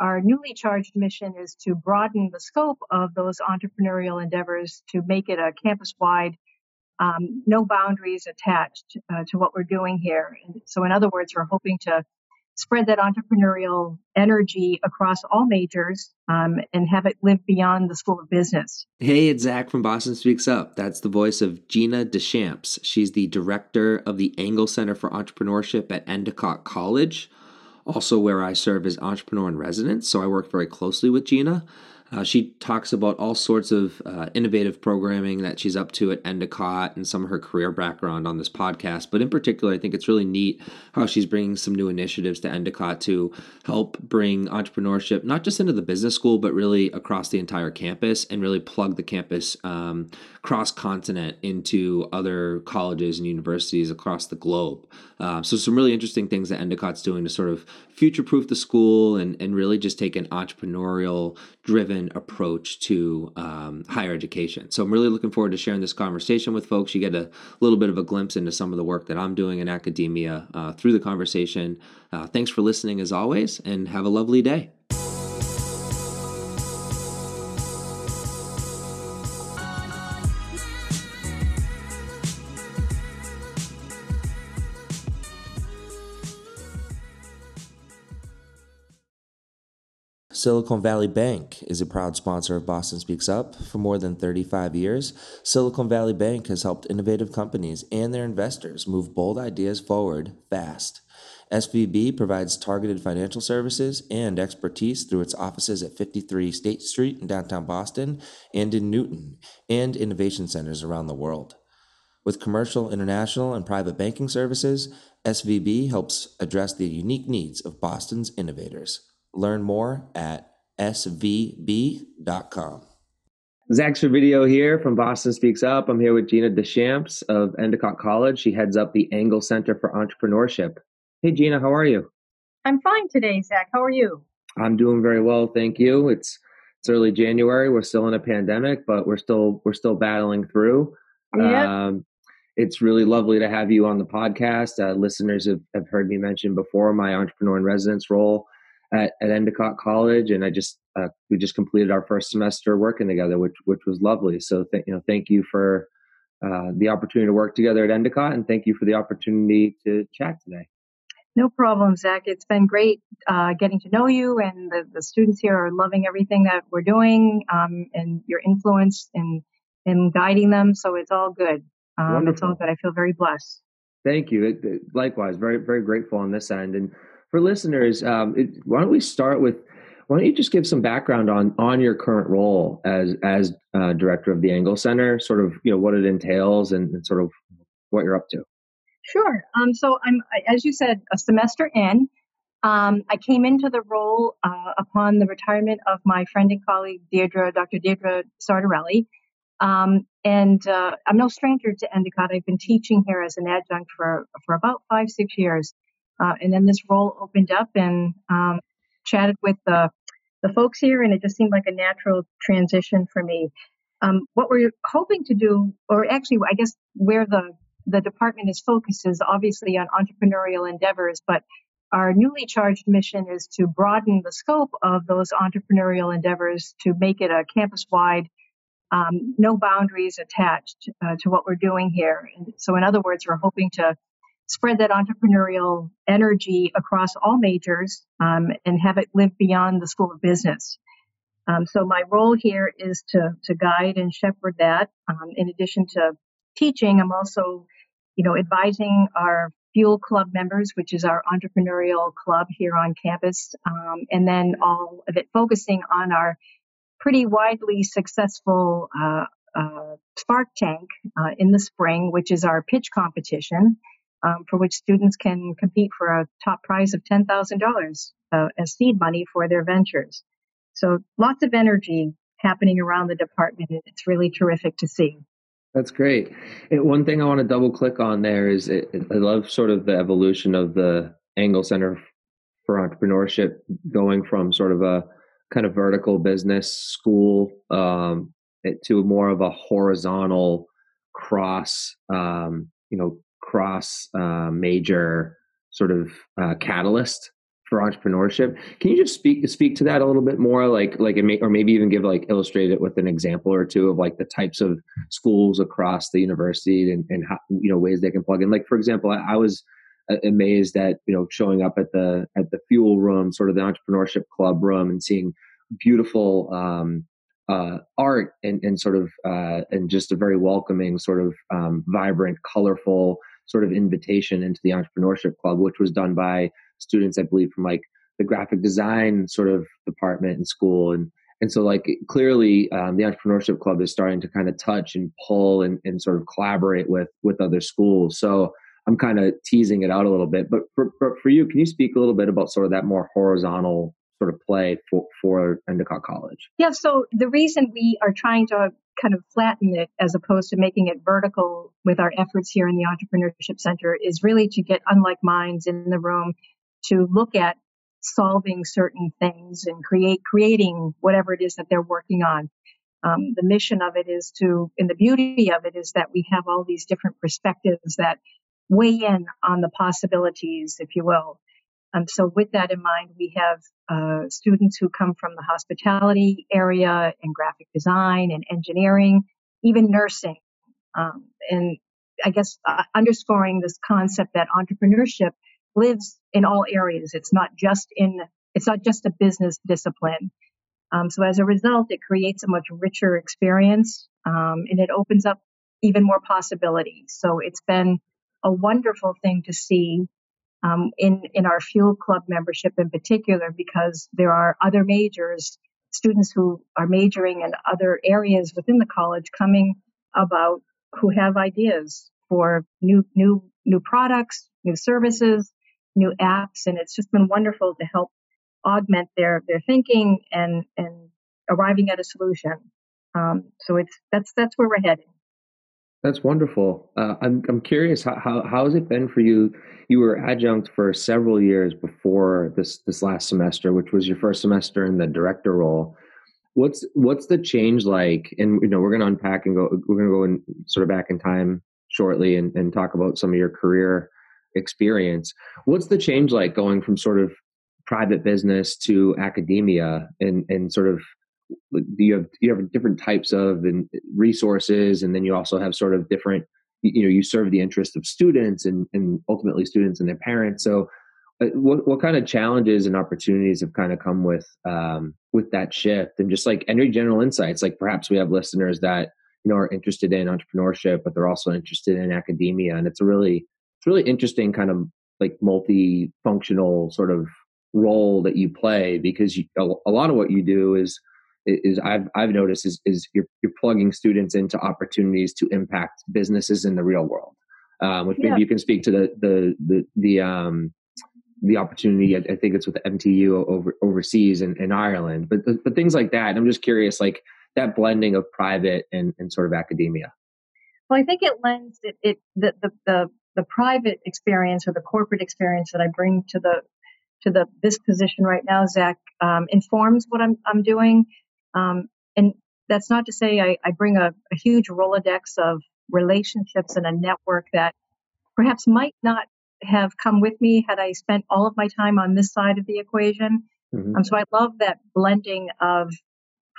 our newly charged mission is to broaden the scope of those entrepreneurial endeavors to make it a campus wide, um, no boundaries attached uh, to what we're doing here. And so, in other words, we're hoping to spread that entrepreneurial energy across all majors um, and have it live beyond the School of Business. Hey, it's Zach from Boston Speaks Up. That's the voice of Gina Deschamps. She's the director of the Engel Center for Entrepreneurship at Endicott College, also where I serve as entrepreneur in residence. So I work very closely with Gina. Uh, she talks about all sorts of uh, innovative programming that she's up to at Endicott and some of her career background on this podcast. But in particular, I think it's really neat how she's bringing some new initiatives to Endicott to help bring entrepreneurship not just into the business school, but really across the entire campus and really plug the campus um, cross continent into other colleges and universities across the globe. Uh, so, some really interesting things that Endicott's doing to sort of future proof the school and, and really just take an entrepreneurial driven approach to um, higher education. So I'm really looking forward to sharing this conversation with folks. You get a little bit of a glimpse into some of the work that I'm doing in academia uh, through the conversation. Uh, thanks for listening as always, and have a lovely day. Silicon Valley Bank is a proud sponsor of Boston Speaks Up. For more than 35 years, Silicon Valley Bank has helped innovative companies and their investors move bold ideas forward fast. SVB provides targeted financial services and expertise through its offices at 53 State Street in downtown Boston and in Newton, and innovation centers around the world. With commercial, international, and private banking services, SVB helps address the unique needs of Boston's innovators. Learn more at svb.com. Zach Video here from Boston Speaks Up. I'm here with Gina Deschamps of Endicott College. She heads up the Engel Center for Entrepreneurship. Hey, Gina, how are you? I'm fine today, Zach. How are you? I'm doing very well, thank you. It's it's early January. We're still in a pandemic, but we're still we're still battling through. Yep. Um, it's really lovely to have you on the podcast. Uh, listeners have, have heard me mention before my entrepreneur in residence role at, at Endicott College, and I just uh, we just completed our first semester working together, which which was lovely. So th- you know, thank you for uh, the opportunity to work together at Endicott, and thank you for the opportunity to chat today. No problem, Zach. It's been great uh, getting to know you, and the, the students here are loving everything that we're doing, um, and your influence in in guiding them. So it's all good. Um, It's all good. I feel very blessed. Thank you. Likewise, very very grateful on this end, and for listeners, um, it, why don't we start with why don't you just give some background on on your current role as as uh, director of the Engel Center, sort of you know what it entails and, and sort of what you're up to. Sure. Um, so I'm, as you said, a semester in. Um, I came into the role uh, upon the retirement of my friend and colleague Deirdre, Dr. Deirdre Sartorelli. Um, and uh, I'm no stranger to Endicott. I've been teaching here as an adjunct for for about five, six years. Uh, and then this role opened up and um, chatted with the, the folks here, and it just seemed like a natural transition for me. Um, what we're hoping to do, or actually, I guess where the, the department is focused is obviously on entrepreneurial endeavors, but our newly charged mission is to broaden the scope of those entrepreneurial endeavors to make it a campus wide, um, no boundaries attached uh, to what we're doing here. And so, in other words, we're hoping to spread that entrepreneurial energy across all majors um, and have it live beyond the School of Business. Um, so my role here is to to guide and shepherd that. Um, in addition to teaching, I'm also, you know, advising our Fuel Club members, which is our entrepreneurial club here on campus, um, and then all of it focusing on our pretty widely successful uh, uh, Spark Tank uh, in the spring, which is our pitch competition um, for which students can compete for a top prize of $10,000 uh, as seed money for their ventures. So lots of energy happening around the department. and It's really terrific to see. That's great. One thing I want to double click on there is it, I love sort of the evolution of the Engel Center for Entrepreneurship going from sort of a kind of vertical business school um, to more of a horizontal cross, um, you know, cross uh, major sort of uh, catalyst for entrepreneurship. Can you just speak speak to that a little bit more, like like may, or maybe even give like illustrate it with an example or two of like the types of schools across the university and, and how you know ways they can plug in. Like for example, I, I was amazed at you know showing up at the at the fuel room, sort of the entrepreneurship club room, and seeing beautiful um, uh, art and, and sort of uh, and just a very welcoming, sort of um, vibrant, colorful sort of invitation into the entrepreneurship club, which was done by students, I believe, from like the graphic design sort of department in school. And and so like clearly um, the entrepreneurship club is starting to kind of touch and pull and, and sort of collaborate with with other schools. So I'm kind of teasing it out a little bit. But for, for, for you, can you speak a little bit about sort of that more horizontal sort of play for, for Endicott College? Yeah, so the reason we are trying to kind of flatten it as opposed to making it vertical with our efforts here in the Entrepreneurship Center is really to get unlike minds in the room to look at solving certain things and create creating whatever it is that they're working on. Um, the mission of it is to, and the beauty of it is that we have all these different perspectives that weigh in on the possibilities, if you will. Um, so with that in mind, we have uh, students who come from the hospitality area and graphic design and engineering, even nursing. Um, and I guess uh, underscoring this concept that entrepreneurship lives in all areas. It's not just in, it's not just a business discipline. Um, so as a result, it creates a much richer experience um, and it opens up even more possibilities. So it's been a wonderful thing to see um, in in our fuel club membership in particular because there are other majors students who are majoring in other areas within the college coming about who have ideas for new new new products new services new apps and it's just been wonderful to help augment their their thinking and and arriving at a solution. Um, so it's that's that's where we're heading that's wonderful. Uh, I'm I'm curious how, how how has it been for you? You were adjunct for several years before this this last semester, which was your first semester in the director role. What's what's the change like? And you know, we're going to unpack and go. We're going to go in sort of back in time shortly and, and talk about some of your career experience. What's the change like going from sort of private business to academia and and sort of you have you have different types of and resources and then you also have sort of different you know you serve the interest of students and and ultimately students and their parents. So uh, what what kind of challenges and opportunities have kind of come with um with that shift? And just like any general insights like perhaps we have listeners that you know are interested in entrepreneurship but they're also interested in academia and it's a really it's really interesting kind of like multi-functional sort of role that you play because you, a, a lot of what you do is is I've I've noticed is is you're you're plugging students into opportunities to impact businesses in the real world. Um, which maybe yeah. you can speak to the the the the um the opportunity. I, I think it's with MTU over overseas in, in Ireland, but but things like that. I'm just curious, like that blending of private and, and sort of academia. Well, I think it lends it, it the, the the the private experience or the corporate experience that I bring to the to the this position right now, Zach, um, informs what I'm I'm doing. Um, and that's not to say I, I bring a, a, huge Rolodex of relationships and a network that perhaps might not have come with me had I spent all of my time on this side of the equation. Mm-hmm. Um, so I love that blending of,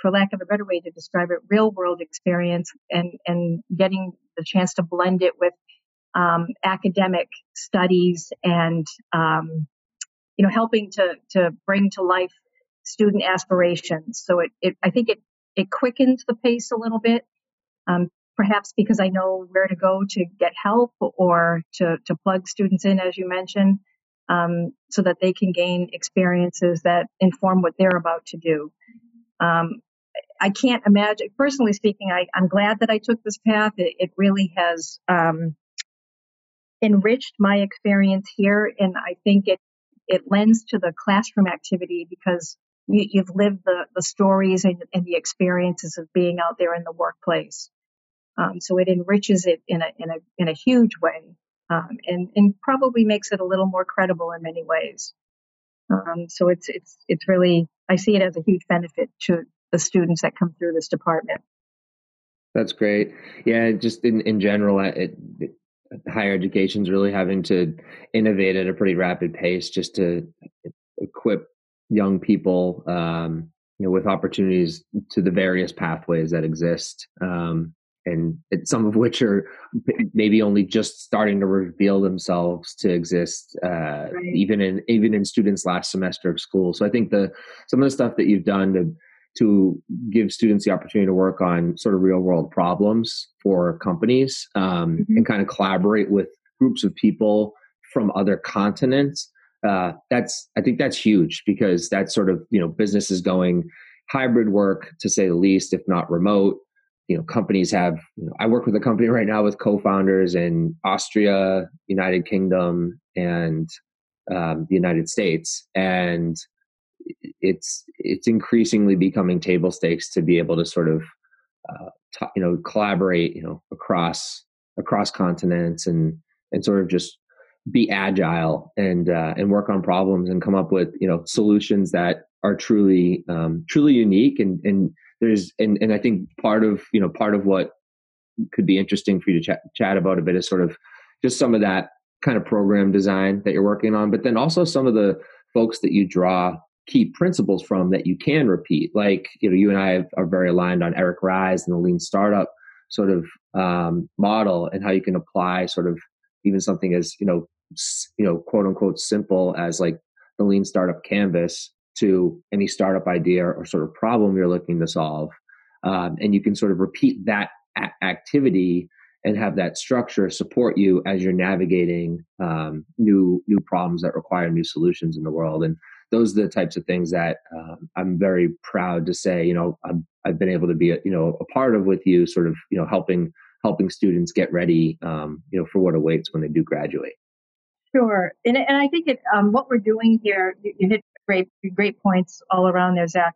for lack of a better way to describe it, real world experience and, and getting the chance to blend it with um, academic studies and um, you know helping to to bring to life student aspirations. So it, it I think it it quickens the pace a little bit. Um, perhaps because I know where to go to get help or to, to plug students in, as you mentioned, um, so that they can gain experiences that inform what they're about to do. Um, I can't imagine, personally speaking, I, am glad that I took this path. It, it really has um, enriched my experience here, and I think it it lends to the classroom activity because you, have lived the, the stories and, and, the experiences of being out there in the workplace. Um, so it enriches it in a in a in a huge way, um, and and probably makes it a little more credible in many ways. Um, so it's it's it's really I see it as a huge benefit to the students that come through this department. That's great. Yeah, just in in general, it, it, higher education is really having to innovate at a pretty rapid pace just to equip young people, um, you know, with opportunities to the various pathways that exist. Um, and it, some of which are maybe only just starting to reveal themselves to exist, uh, right. even in even in students' last semester of school. So I think the some of the stuff that you've done to to give students the opportunity to work on sort of real world problems for companies um, mm-hmm. and kind of collaborate with groups of people from other continents. Uh, that's I think that's huge because that's sort of you know business is going hybrid work to say the least, if not remote. You know companies have you know, i work with a company right now with co-founders in austria united kingdom and um, the united states and it's it's increasingly becoming table stakes to be able to sort of uh, t- you know collaborate you know across across continents and and sort of just be agile and uh, and work on problems and come up with you know solutions that are truly um, truly unique and and there's and and I think part of you know part of what could be interesting for you to chat, chat about a bit is sort of just some of that kind of program design that you're working on, but then also some of the folks that you draw key principles from that you can repeat. Like you know, you and I are very aligned on Eric Ries and the lean startup sort of um, model and how you can apply sort of even something as you know you know quote unquote simple as like the lean startup canvas to any startup idea or sort of problem you're looking to solve. Um, and you can sort of repeat that a- activity and have that structure support you as you're navigating um, new new problems that require new solutions in the world. And those are the types of things that um, I'm very proud to say. You know, i have been able to be a, you know a part of with you, sort of you know helping helping students get ready, um, you know, for what awaits when they do graduate. Sure, and and I think it um, what we're doing here. You, you hit great, great points all around there, Zach.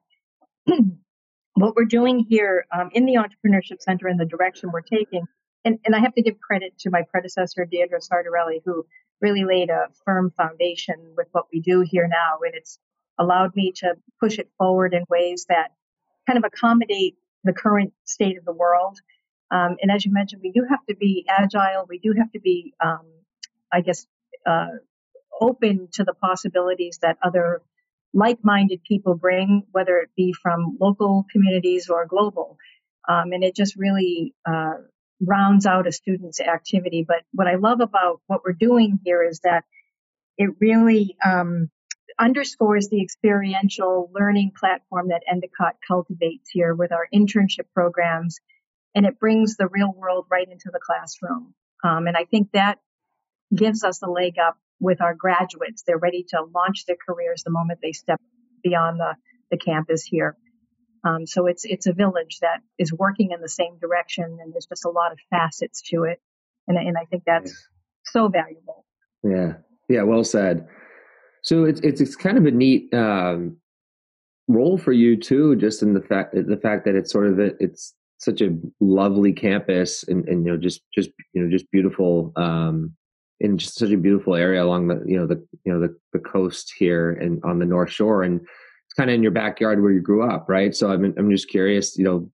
what we're doing here um, in the Entrepreneurship Center and the direction we're taking, and, and I have to give credit to my predecessor, Deirdre Sartorelli, who really laid a firm foundation with what we do here now. And it's allowed me to push it forward in ways that kind of accommodate the current state of the world. Um, and as you mentioned, we do have to be agile. We do have to be, um, I guess, uh, open to the possibilities that other like-minded people bring, whether it be from local communities or global. Um, and it just really uh, rounds out a student's activity. But what I love about what we're doing here is that it really um, underscores the experiential learning platform that Endicott cultivates here with our internship programs, and it brings the real world right into the classroom. Um, and I think that gives us a leg up with our graduates. They're ready to launch their careers the moment they step beyond the, the campus here. Um, so it's it's a village that is working in the same direction, and there's just a lot of facets to it, and and I think that's so valuable. Yeah, yeah, well said. So it's it's it's kind of a neat um, role for you too, just in the fact the fact that it's sort of a, it's such a lovely campus and, and you know just just you know just beautiful um, in just such a beautiful area along the you know the you know the, the coast here and on the north shore and it's kind of in your backyard where you grew up right? So i'm i'm just curious you know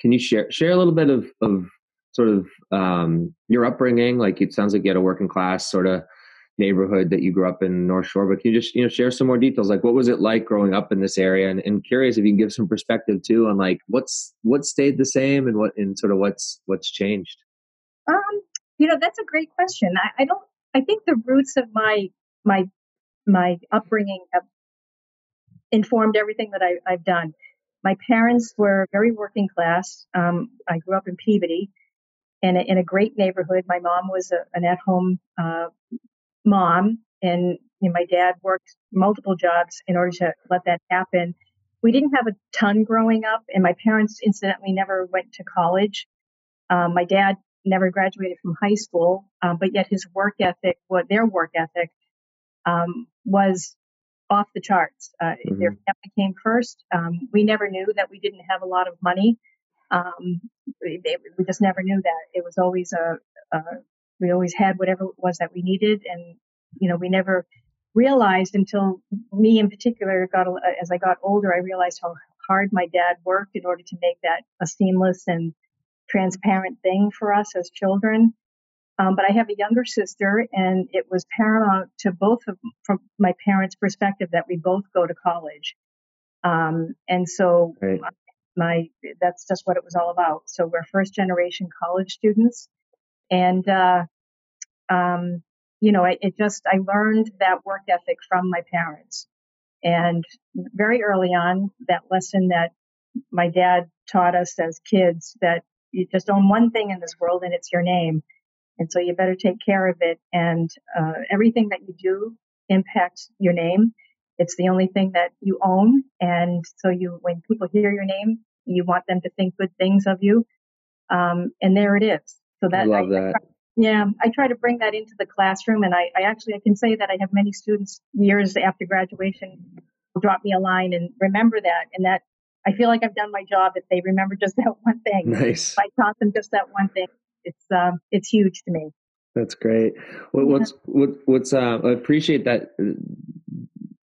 can you share share a little bit of of sort of um, your upbringing? Like it sounds like you had a working class sort of neighborhood that you grew up in north shore but can you just you know share some more details? Like what was it like growing up in this area? And, and curious if you can give some perspective too on like what's what stayed the same and what and sort of what's what's changed? Um you know, that's a great question. I, I don't. I think the roots of my my my upbringing have informed everything that I, have done. My parents were very working class. Um, I grew up in Peabody, in a, in a great neighborhood. My mom was a, an at-home uh, mom, and you know, my dad worked multiple jobs in order to let that happen. We didn't have a ton growing up, and my parents, incidentally, never went to college. Um, my dad never graduated from high school, um, but yet his work ethic, what their work ethic, um, was off the charts. Uh, mm-hmm. Their family came first. Um, we never knew that we didn't have a lot of money. Um, we, we, just never knew that. It was always a, a, we always had whatever it was that we needed, and you know we never realized until me in particular got as I got older, I realized how hard my dad worked in order to make that a seamless and transparent thing for us as children. Um, but I have a younger sister, and it was paramount to both of from my parents' perspective that we both go to college. Um, and so Right. my that's just what it was all about. So we're first generation college students, and uh, um, you know, it, it just I learned that work ethic from my parents, and very early on, that lesson that my dad taught us as kids that you just own one thing in this world, and it's your name, and so you better take care of it, and uh, everything that you do impacts your name. It's the only thing that you own, and so you when people hear your name, you want them to think good things of you, um, and there it is. So I that love I, that. yeah, I try to bring that into the classroom, and I, I actually I can say that I have many students years after graduation who drop me a line and remember that, and that I feel like I've done my job if they remember just that one thing. Nice. If I taught them just that one thing, it's um, it's huge to me. That's great. What, Yeah. what's what, what's uh, I appreciate that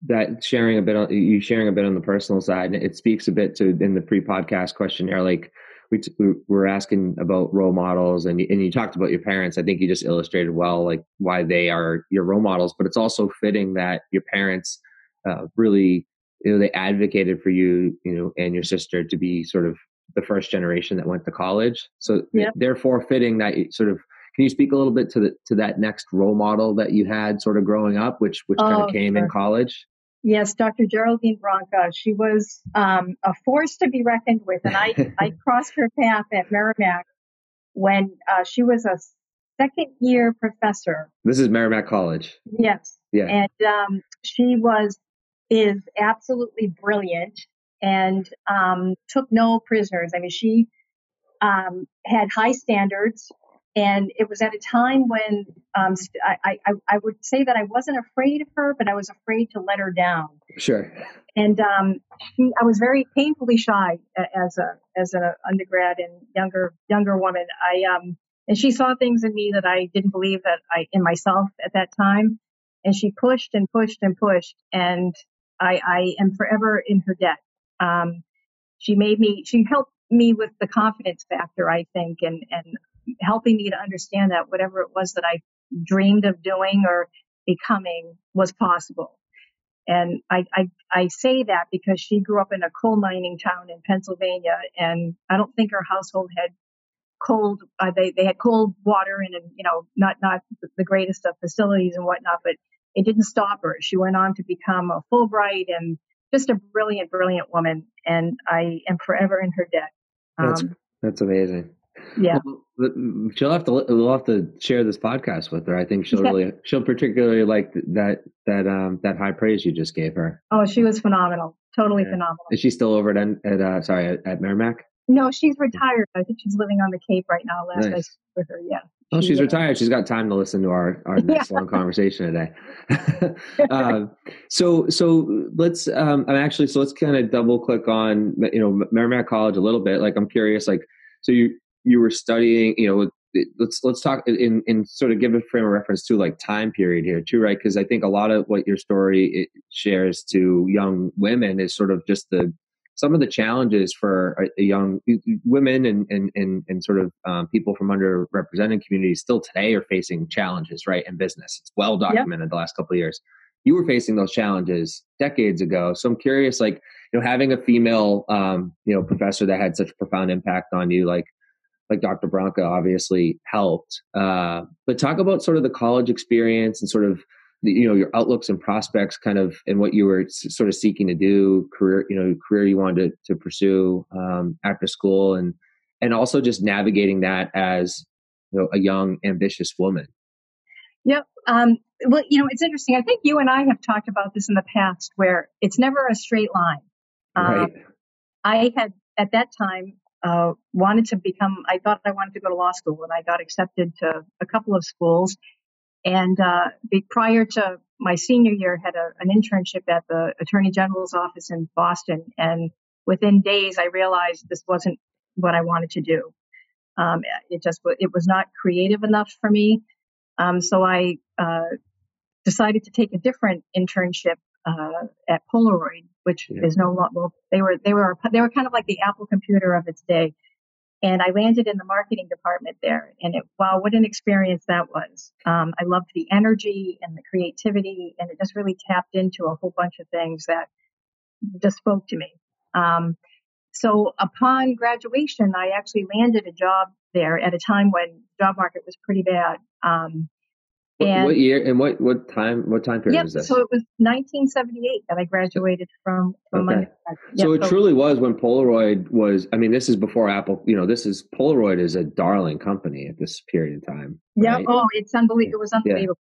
that sharing a bit on you sharing a bit on the personal side. It speaks a bit to in the pre-podcast questionnaire. Like we t- we we're asking about role models, and you- and you talked about your parents. I think you just illustrated well like why they are your role models. But it's also fitting that your parents uh, really you know they advocated for you you know and your sister to be sort of the first generation that went to college. So Yeah. therefore fitting that sort of can you speak a little bit to the to that next role model that you had sort of growing up, which which kind Oh, of came in college? Yes, Dr. Geraldine Branca. She was um, a force to be reckoned with, and I I crossed her path at Merrimack when uh, she was a second year professor This is Merrimack College. Yes. Yeah. And um, she was is absolutely brilliant and um, took no prisoners. I mean, she um, had high standards, and it was at a time when um, I, I I would say that I wasn't afraid of her, but I was afraid to let her down. Sure. And um, she, I was very painfully shy as a as an undergrad and younger younger woman. I um and she saw things in me that I didn't believe that I in myself at that time. And she pushed and pushed and pushed, and I, I am forever in her debt. Um, she made me. She helped me with the confidence factor, I think, and and helping me to understand that whatever it was that I dreamed of doing or becoming was possible. And I, I, I say that because she grew up in a coal mining town in Pennsylvania, and I don't think her household had cold. Uh, they they had cold water and, and you know not not the greatest of facilities and whatnot, but it didn't stop her. She went on to become a Fulbright and just a brilliant, brilliant woman. And I am forever in her debt. That's Um, that's amazing. yeah. Well, she'll have to we'll have to share this podcast with her. I think she'll Yeah. really she'll particularly like that that um that high praise you just gave her. Oh, she was phenomenal. Totally Yeah. phenomenal. Is she still over at at uh, sorry at, at Merrimack? No, she's retired. I think she's living on the Cape right now. Last I Nice. spoke with her, yeah. Oh, She, she's retired. She's got time to listen to our our next long conversation today. um, so so let's um, I'm actually so let's kind of double click on you know Merrimack College a little bit. Like I'm curious, like so you you were studying, you know. Let's let's talk in in sort of give a frame of reference to like time period here too, right? Because I think a lot of what your story it shares to young women is sort of just the some of the challenges for young women and and and, and sort of um, people from underrepresented communities still today are facing challenges right in business. It's well documented the last couple of years. You were facing those challenges decades ago. So i'm curious like you know having a female um, you know professor that had such a profound impact on you like like dr branca obviously helped. Uh, but talk about sort of the college experience and sort of you know your outlooks and prospects kind of and what you were sort of seeking to do career you know career you wanted to, to pursue um, after school and and also just navigating that as you know a young ambitious woman Yep. Um, well, you know, it's interesting. I think you and I have talked about this in the past where it's never a straight line. Um, right I had at that time uh, wanted to become, I thought I wanted to go to law school and I got accepted to a couple of schools. And uh, prior to my senior year, had a, an internship at the Attorney General's office in Boston. And within days, I realized this wasn't what I wanted to do. Um, it just it was not creative enough for me. Um, so I uh, decided to take a different internship uh, at Polaroid, which Yeah. is no longer well, they were they were they were kind of like the Apple computer of its day. And I landed in the marketing department there. And it, wow, what an experience that was! Um, I loved the energy and the creativity, and it just really tapped into a whole bunch of things that just spoke to me. Um, so upon graduation, I actually landed a job there at a time when job market was pretty bad. Um, and what year and what what time what time period yep, was this? So it was 1978 that I graduated from from okay. so it so, truly was when Polaroid was. I mean, this is before Apple. You know, this is Polaroid is a darling company at this period of time. Right? Yeah. Oh, it's unbelievable. It was unbelievable.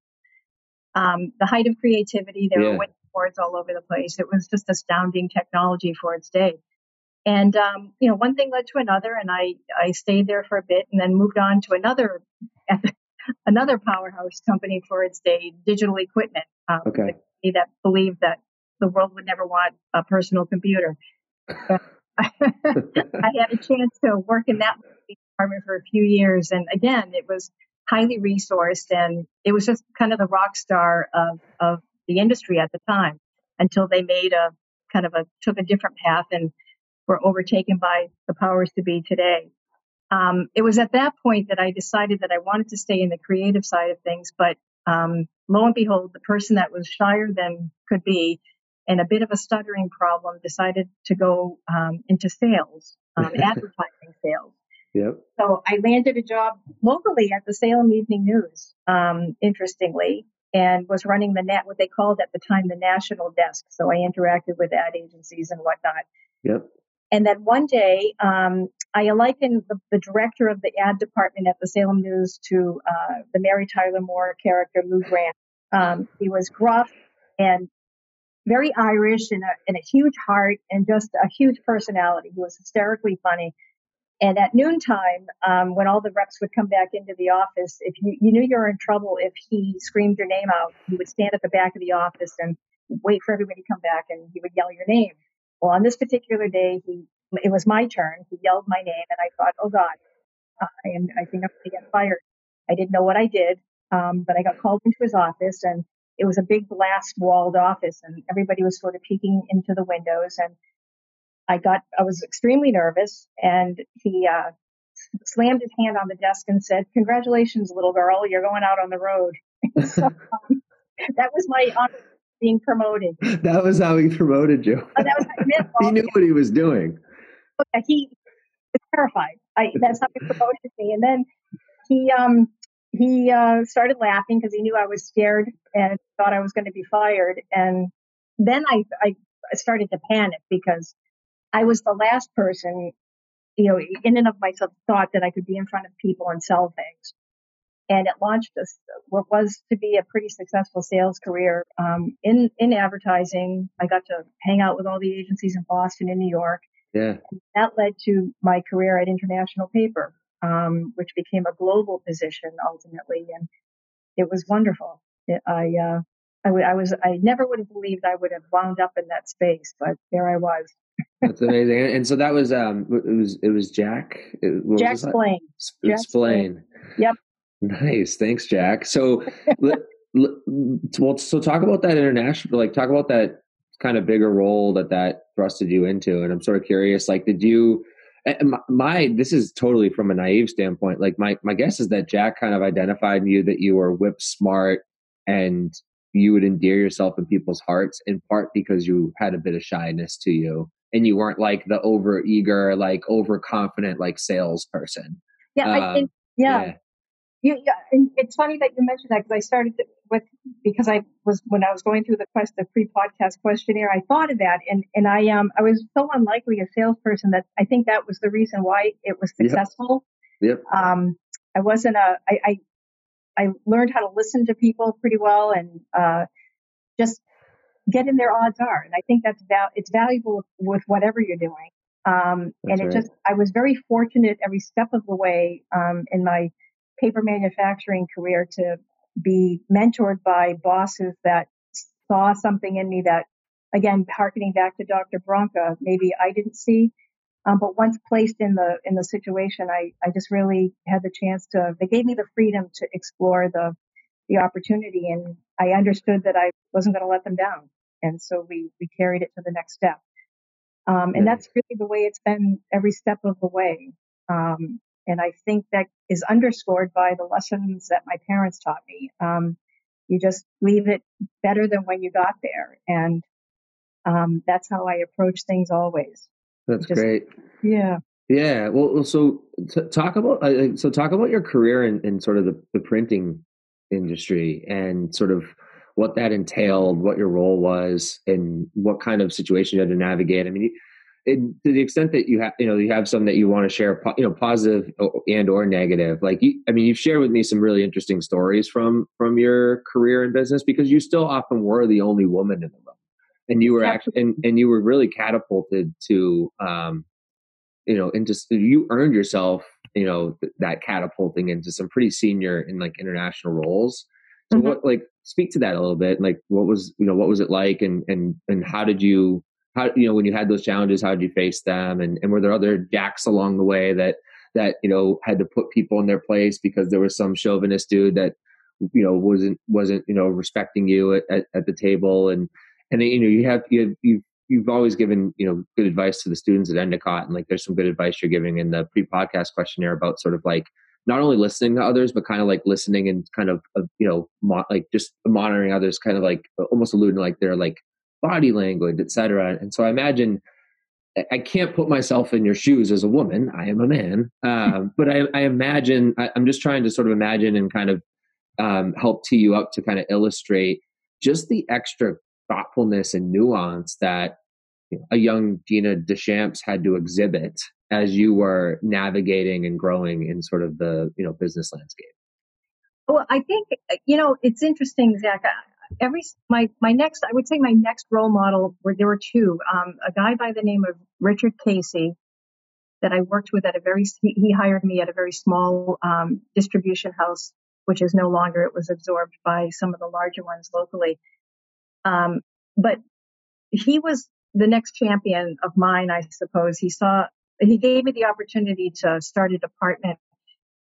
Yeah. Um, the height of creativity. There yeah. were winning awards all over the place. It was just astounding technology for its day. And um, you know, one thing led to another, and I I stayed there for a bit, and then moved on to another another powerhouse company for its day, Digital Equipment. Um, okay. That believed that the world would never want a personal computer. I had a chance to work in that department for a few years, and again, it was highly resourced, and it was just kind of the rock star of of the industry at the time until they made a kind of a took a different path and were overtaken by the powers to be today. Um, it was at that point that I decided that I wanted to stay in the creative side of things, but um, lo and behold, the person that was shyer than could be and a bit of a stuttering problem decided to go um, into sales, um, advertising sales. Yep. So I landed a job locally at the Salem Evening News, um, interestingly, and was running the net, what they called at the time the national desk. So I interacted with ad agencies and whatnot. Yep. And then one day, um, I likened the, the, director of the ad department at the Salem News to uh, the Mary Tyler Moore character, Lou Grant. Um, he was gruff and very Irish and a, and a huge heart and just a huge personality. He was hysterically funny. And at noontime, um, when all the reps would come back into the office, if you, you knew you were in trouble if he screamed your name out, he would stand at the back of the office and wait for everybody to come back and he would yell your name. Well, on this particular day, he it was my turn. He yelled my name, and I thought, "Oh God, I am. I think I'm going to get fired." I didn't know what I did, um, but I got called into his office, and it was a big glass walled office, and everybody was sort of peeking into the windows. And I got, I was extremely nervous, and he uh, slammed his hand on the desk and said, "Congratulations, little girl, you're going out on the road." so, um, that was my honor being promoted. That was how he promoted you. Oh, that was he knew what he was doing. Okay, he was terrified. I, that's how he promoted me. And then he um, he uh, started laughing because he knew I was scared and thought I was going to be fired. And then I, I started to panic because I was the last person, you know, in and of myself thought that I could be in front of people and sell things and it launched us what was to be a pretty successful sales career um, in in advertising. I got to hang out with all the agencies in Boston and New York. Yeah, and that led to my career at International Paper, um, which became a global position ultimately, and it was wonderful. It, I, uh, I, w- I was I never would have believed I would have wound up in that space, but there I was. That's amazing. And so that was um it was it was Jack. Jack Spillane. Jack Spillane. Yep. Nice, thanks, Jack. So, well, so talk about that international, like talk about that kind of bigger role that that thrusted you into. And I'm sort of curious, like, did you? My, my this is totally from a naive standpoint. Like my my guess is that Jack kind of identified in you that you were whip smart and you would endear yourself in people's hearts in part because you had a bit of shyness to you and you weren't like the over eager like overconfident like salesperson yeah um, I think, yeah. yeah you, yeah, and it's funny that you mentioned that because I started with because I was when I was going through the quest the pre-podcast questionnaire, I thought of that, and and I um I was so unlikely a salesperson that I think that was the reason why it was successful. Yep. yep. Um, I wasn't a I, I I learned how to listen to people pretty well and uh, just get in their odds are, and I think that's val- it's valuable with whatever you're doing. Um, and it right. just I was very fortunate every step of the way um, in my paper manufacturing career to be mentored by bosses that saw something in me that, again, harkening back to Dr. Branca, maybe I didn't see. Um, but once placed in the in the situation, I, I just really had the chance to. They gave me the freedom to explore the the opportunity, and I understood that I wasn't going to let them down, and so we we carried it to the next step. Um, and that's really the way it's been every step of the way. Um, and I think that is underscored by the lessons that my parents taught me. Um, you just leave it better than when you got there. And um, that's how I approach things always. That's just, great. Yeah. Yeah. Well, so t- talk about uh, so talk about your career in, in sort of the, the printing industry and sort of what that entailed, what your role was, and what kind of situation you had to navigate. I mean, to the extent that you have, you know, you have some that you want to share, you know, positive and or negative. Like, you, I mean, you've shared with me some really interesting stories from from your career in business because you still often were the only woman in the room, and you were actually, and, and you were really catapulted to, um, you know, into you earned yourself, you know, that catapulting into some pretty senior in like international roles. So, mm-hmm. what like speak to that a little bit? Like, what was you know, what was it like, and and and how did you how you know when you had those challenges how did you face them? And, and were there other jacks along the way that that you know had to put people in their place because there was some chauvinist dude that you know wasn't wasn't you know respecting you at, at, at the table? And and you know you have you have, you've you've always given you know good advice to the students at Endicott and like there's some good advice you're giving in the pre-podcast questionnaire about sort of like not only listening to others but kind of like listening and kind of you know mo- like just monitoring others kind of like almost alluding like they're like body language, etc. And so I imagine I can't put myself in your shoes as a woman. I am a man, um, but I, I imagine I, am just trying to sort of imagine and kind of um, help tee you up to kind of illustrate just the extra thoughtfulness and nuance that you know, a young Gina Deschamps had to exhibit as you were navigating and growing in sort of the you know business landscape. Well, I think you know it's interesting, Zach every my my next I would say my next role model were there were two um, a guy by the name of Richard Casey that I worked with at a very he, he hired me at a very small um, distribution house which is no longer it was absorbed by some of the larger ones locally. Um, but he was the next champion of mine I suppose. He saw he gave me the opportunity to start a department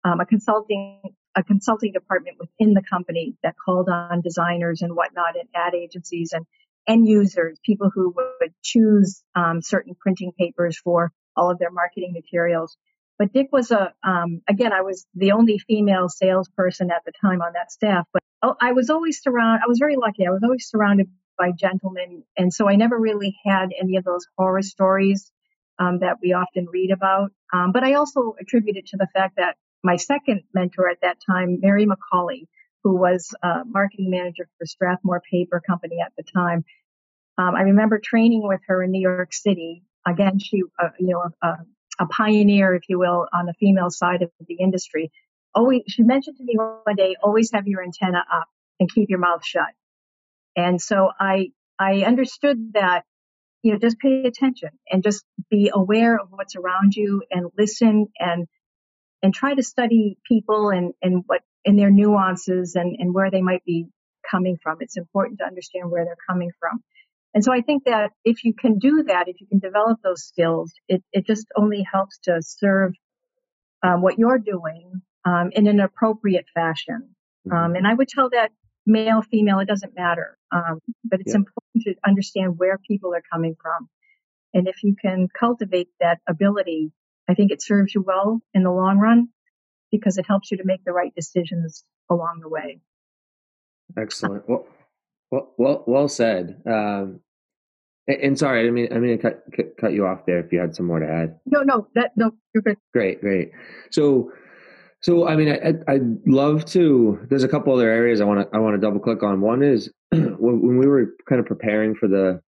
um, a consulting a consulting department within the company that called on designers and whatnot and ad agencies and end users, people who would choose um, certain printing papers for all of their marketing materials. But Dick was a, um, again, I was the only female salesperson at the time on that staff, but oh, I was always surrounded, I was very lucky. I was always surrounded by gentlemen. And so I never really had any of those horror stories um, that we often read about. Um, but I also attribute it to the fact that my second mentor at that time, Mary McCauley, who was a marketing manager for Strathmore Paper Company at the time. Um, I remember training with her in New York City. Again, she, uh, you know, a, a, pioneer, if you will, on the female side of the industry. Always, she mentioned to me one day, always have your antenna up and keep your mouth shut. And so I, I understood that, you know, just pay attention and just be aware of what's around you and listen and and try to study people and, and what in their nuances and, and where they might be coming from. It's important to understand where they're coming from. And so I think that if you can do that, if you can develop those skills, it, it just only helps to serve um, what you're doing um, in an appropriate fashion. Mm-hmm. Um, and I would tell that male, female, it doesn't matter. Um, but it's yeah. important to understand where people are coming from. And if you can cultivate that ability, I think it serves you well in the long run because it helps you to make the right decisions along the way. Excellent. Well, well, well, well said. Um, and, sorry, I mean, I mean, to cut, cut, cut you off there. If you had some more to add. No, no, that no, you're good. Great, great. So, so I mean, I, I'd love to. There's a couple other areas I want to I want to double click on. One is when we were kind of preparing for the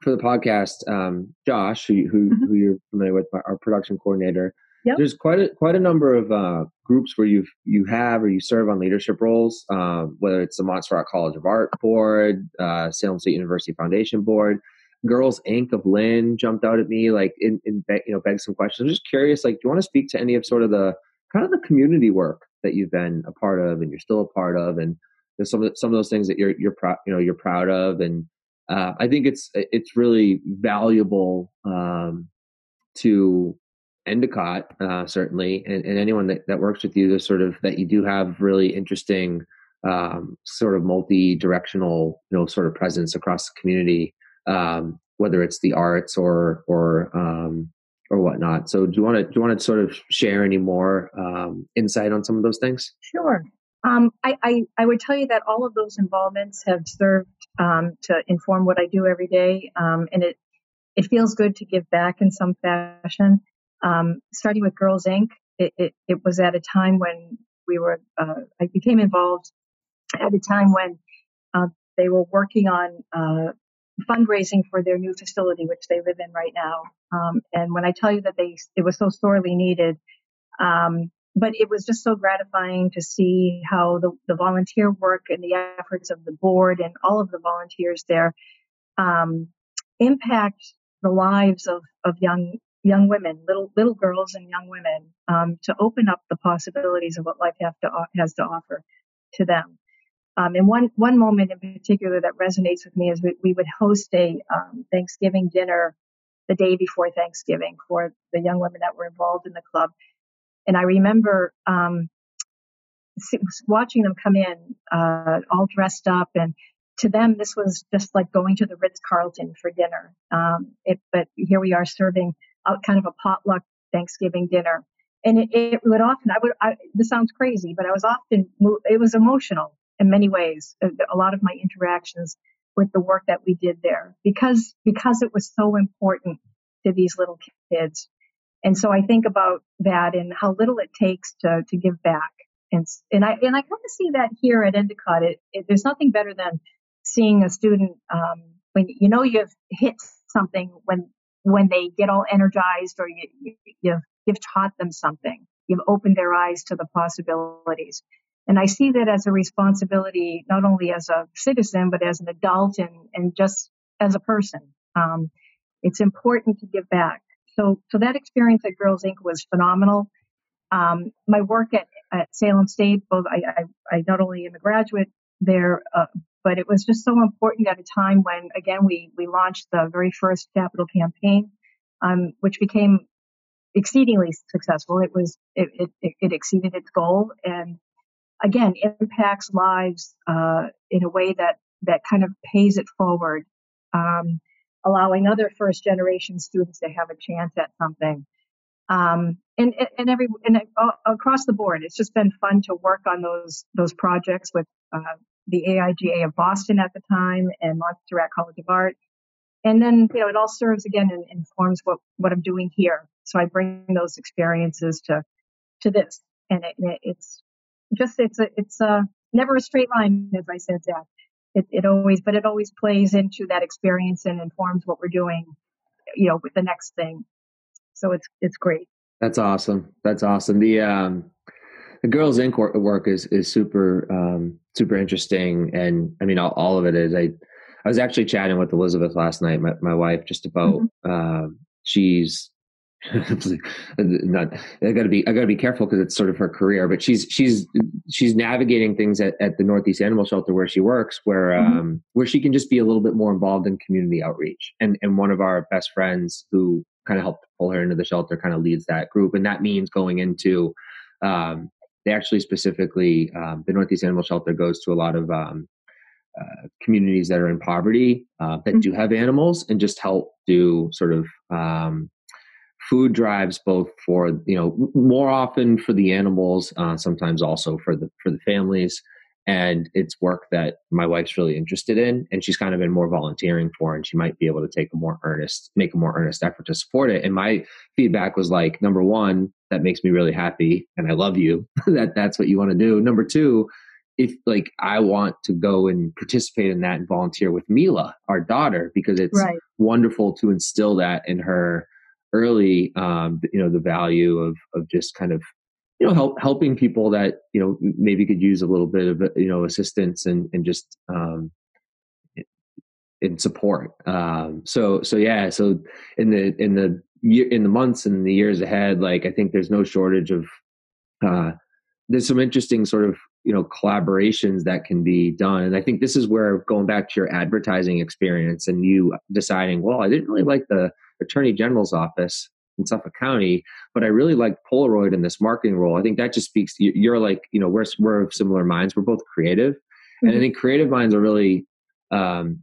for the podcast, um, Josh, who who, mm-hmm. who, you're familiar with, our production coordinator. Yep. There's quite a quite a number of uh, groups where you you have or you serve on leadership roles, um, whether it's the Montserrat College of Art board, uh, Salem State University Foundation board, Girls Inc. of Lynn jumped out at me like in, in you know begged some questions. I'm just curious, like, do you want to speak to any of sort of the kind of the community work that you've been a part of and you're still a part of, and some of the, some of those things that you're you're proud you know you're proud of and uh, I think it's it's really valuable um, to Endicott uh, certainly, and, and, anyone that, that works with you. To sort of that you do have really interesting um, sort of multi-directional, you know, sort of presence across the community, um, whether it's the arts or or um, or whatnot. So do you want to do you want to sort of share any more um, insight on some of those things? Sure. Um, I, I, I, would tell you that all of those involvements have served um, to inform what I do every day, um, and it it feels good to give back in some fashion. Um, starting with Girls Inc., it, it, it, was at a time when we were uh, I became involved at a time when uh, they were working on uh, fundraising for their new facility, which they live in right now. Um, and when I tell you that they it was so sorely needed. Um, but it was just so gratifying to see how the, the volunteer work and the efforts of the board and all of the volunteers there um, impact the lives of, of young young women, little little girls and young women, um, to open up the possibilities of what life to, has to offer to them. Um, and one one moment in particular that resonates with me is we, we would host a um, Thanksgiving dinner the day before Thanksgiving for the young women that were involved in the club. And I remember um, watching them come in uh, all dressed up, and to them, this was just like going to the Ritz Carlton for dinner. Um, it, but here we are serving out kind of a potluck Thanksgiving dinner. And it, it would often, I would, I, this sounds crazy, but I was often, it was emotional in many ways. A, a lot of my interactions with the work that we did there because, because it was so important to these little kids. And so I think about that and how little it takes to, to give back. And, and I, and I kind of see that here at Endicott. It, it, there's nothing better than seeing a student, um, when you know you've hit something when, when they get all energized or you, you, you've, you've taught them something. You've opened their eyes to the possibilities. And I see that as a responsibility, not only as a citizen, but as an adult and, and just as a person. Um, it's important to give back. So, so that experience at Girls Inc. was phenomenal. Um, my work at, at Salem State, both I, I, I, not only am a graduate there, uh, but it was just so important at a time when, again, we we launched the very first capital campaign, um, which became exceedingly successful. It was it, it, it exceeded its goal and again impacts lives uh, in a way that that kind of pays it forward. Um, allowing other first generation students to have a chance at something. Um, and, and every and across the board, it's just been fun to work on those those projects with uh, the AIGA of Boston at the time and Montserrat College of Art. And then you know it all serves again and informs what what I'm doing here. So I bring those experiences to to this, and it, it's just it's a it's a never a straight line, as I said, Zach it, it always, but it always plays into that experience and informs what we're doing, you know, with the next thing. So it's, it's great. That's awesome. That's awesome. The, um, the Girls Inc. work is, is super, um, super interesting. And I mean, all, all of it is, I, I was actually chatting with Elizabeth last night, my, my wife, just about, mm-hmm. uh, she's, not I got to be I got to be careful because it's sort of her career. But she's she's she's navigating things at, at the Northeast Animal Shelter where she works, where mm-hmm. um, where she can just be a little bit more involved in community outreach. And and one of our best friends who kind of helped pull her into the shelter kind of leads that group, and that means going into um, they actually specifically um, the Northeast Animal Shelter goes to a lot of um, uh, communities that are in poverty uh, that mm-hmm. do have animals and just help do sort of um, food drives both for you know more often for the animals uh, sometimes also for the for the families. And it's work that my wife's really interested in and she's kind of been more volunteering for and she might be able to take a more earnest make a more earnest effort to support it. And my feedback was like number one that makes me really happy and i love you. That that's what you want to do. Number two if like i want to go and participate in that and volunteer with mila our daughter because it's right. wonderful to instill that in her early, um, you know, the value of of just kind of you know help helping people that you know maybe could use a little bit of you know assistance and and just um, in support. Um, so so yeah, so in the in the year in the months and the years ahead, like I think there's no shortage of uh, there's some interesting sort of you know collaborations that can be done and i think this is where going back to your advertising experience and you deciding well i didn't really like the attorney general's office in Suffolk County, but I really like Polaroid in this marketing role. I think that just speaks you. You're like, you know, we're, we're of similar minds. We're both creative. Mm-hmm. And I mm-hmm. think creative minds are really, um,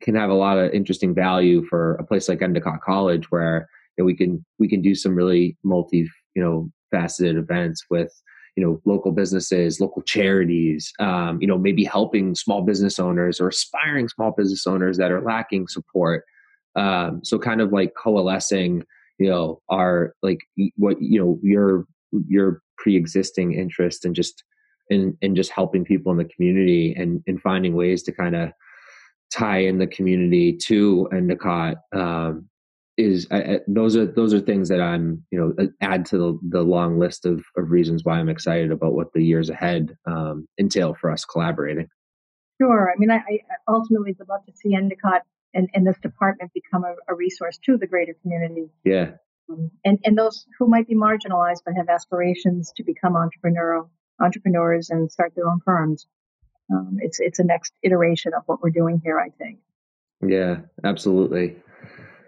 can have a lot of interesting value for a place like Endicott College where, you know, we can we can do some really multi you know faceted events with you know local businesses local charities um, you know maybe helping small business owners or aspiring small business owners that are lacking support um, so kind of like coalescing you know our like what you know your your pre-existing interest and just in in just helping people in the community and and finding ways to kind of tie in the community to Endicott um, is I, those are those are things that I'm you know add to the, the long list of, of reasons why I'm excited about what the years ahead um, entail for us collaborating. Sure. I mean, I, I ultimately would love to see Endicott and, and this department become a, a, resource to the greater community. Yeah. Um, and and those who might be marginalized but have aspirations to become entrepreneurial entrepreneurs and start their own firms. Um, it's it's a next iteration of what we're doing here, I think. Yeah, absolutely.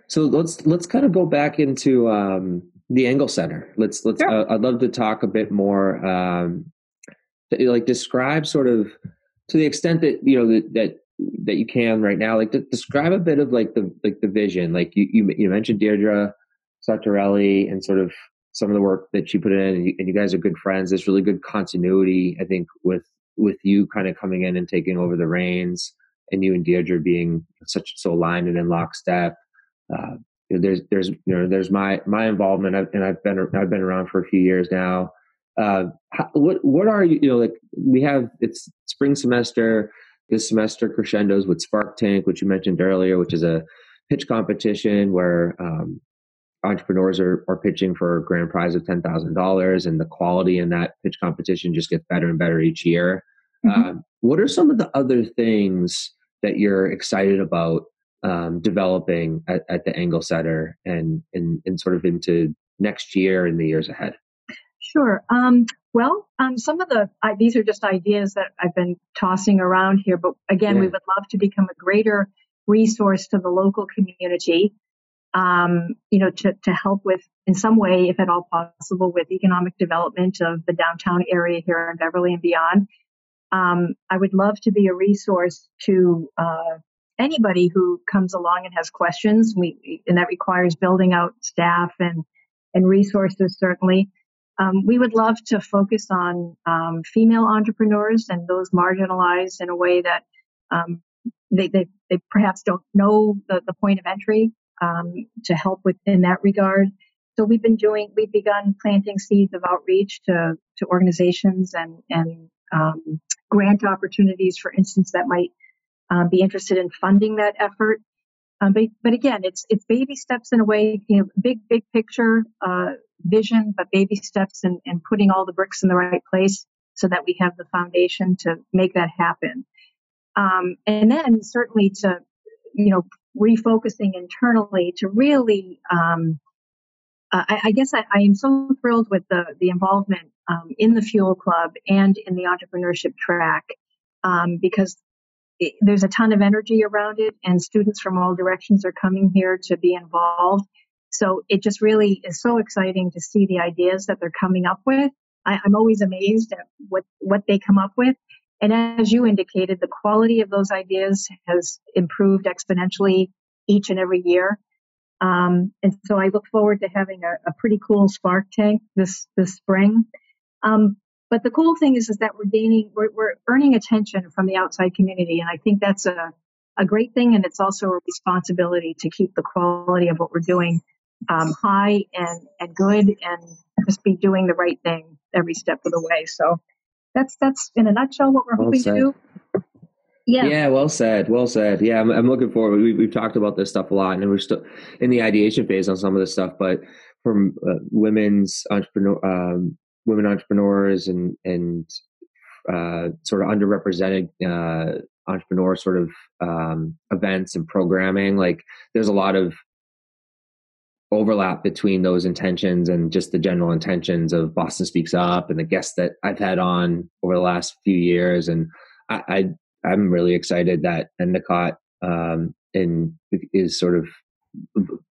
So let's let's kind of go back into um, the Engel Center. Let's let's. Sure. Uh, I'd love to talk a bit more, um, like describe sort of to the extent that you know that that, that you can right now. Like describe a bit of like the like the vision. Like you you, you mentioned Deirdre Sartorelli and sort of some of the work that she put in, and you, and you guys are good friends. There's really good continuity, I think, with with you kind of coming in and taking over the reins, and you and Deirdre being such so aligned and in lockstep uh, you know, there's there's you know there's my my involvement I've, and I've been I've been around for a few years now. Uh, how, what what are you you know like we have it's spring semester this semester crescendos with Spark Tank, which you mentioned earlier, which is a pitch competition where um, entrepreneurs are, are pitching for a grand prize of ten thousand dollars, and the quality in that pitch competition just gets better and better each year. Mm-hmm. Um, what are some of the other things that you're excited about um, developing at, at, the Engel Center and, and, and sort of into next year and the years ahead? Sure. Um, well, um, some of the uh, these are just ideas that I've been tossing around here, but again, yeah. we would love to become a greater resource to the local community. Um, you know, to to help with in some way, if at all possible, with economic development of the downtown area here in Beverly and beyond. Um, I would love to be a resource to uh, anybody who comes along and has questions. We and that requires building out staff and and resources certainly. Um, we would love to focus on um, female entrepreneurs and those marginalized in a way that um, they, they, they, perhaps don't know the, the point of entry um, to help within that regard. So we've been doing, we've begun planting seeds of outreach to, to organizations and, and um, grant opportunities, for instance, that might um, be interested in funding that effort. Um, but, but again, it's it's baby steps in a way, you know, big big picture uh, vision, but baby steps and and putting all the bricks in the right place so that we have the foundation to make that happen. Um, and then certainly to, you know, refocusing internally to really, um, uh, I, I, guess I, I, am so thrilled with the the involvement um, in the Fuel Club and in the entrepreneurship track um, because there's a ton of energy around it, and students from all directions are coming here to be involved. So it just really is so exciting to see the ideas that they're coming up with. I, I'm always amazed at what, what they come up with. And as you indicated, the quality of those ideas has improved exponentially each and every year. Um, and so I look forward to having a, a, pretty cool spark tank this this spring. Um, but the cool thing is, is that we're gaining, we're, we're earning attention from the outside community, and I think that's a a great thing, and it's also a responsibility to keep the quality of what we're doing um, high and and good, and just be doing the right thing every step of the way. So that's that's in a nutshell what we're well hoping said. to do. Yeah. Yeah. Well said. Well said. Yeah. I'm, I'm looking forward. We, we've talked about this stuff a lot and we're still in the ideation phase on some of this stuff, but from uh, women's entrepreneur, um, women entrepreneurs and and uh, sort of underrepresented uh, entrepreneur sort of um, events and programming. Like there's a lot of overlap between those intentions and just the general intentions of Boston Speaks Up and the guests that I've had on over the last few years. And I, I am really excited that Endicott um, in is sort of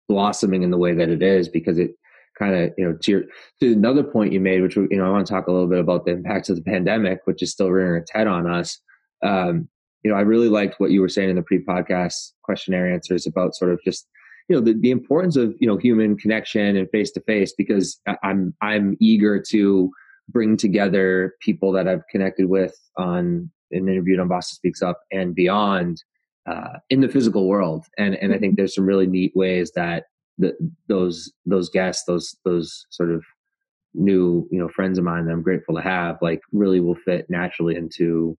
blossoming in the way that it is because it kind of you know to your to another point you made which you know i want to talk a little bit about the impacts of the pandemic which is still rearing its head on us um, you know i really liked what you were saying in the pre-podcast questionnaire answers about sort of just you know the, the importance of you know human connection and face to face because I'm I'm eager to bring together people that I've connected with on and interviewed on Boston Speaks Up and beyond uh, in the physical world. And and I think there's some really neat ways that the, those those guests, those those sort of new you know friends of mine that I'm grateful to have, like really will fit naturally into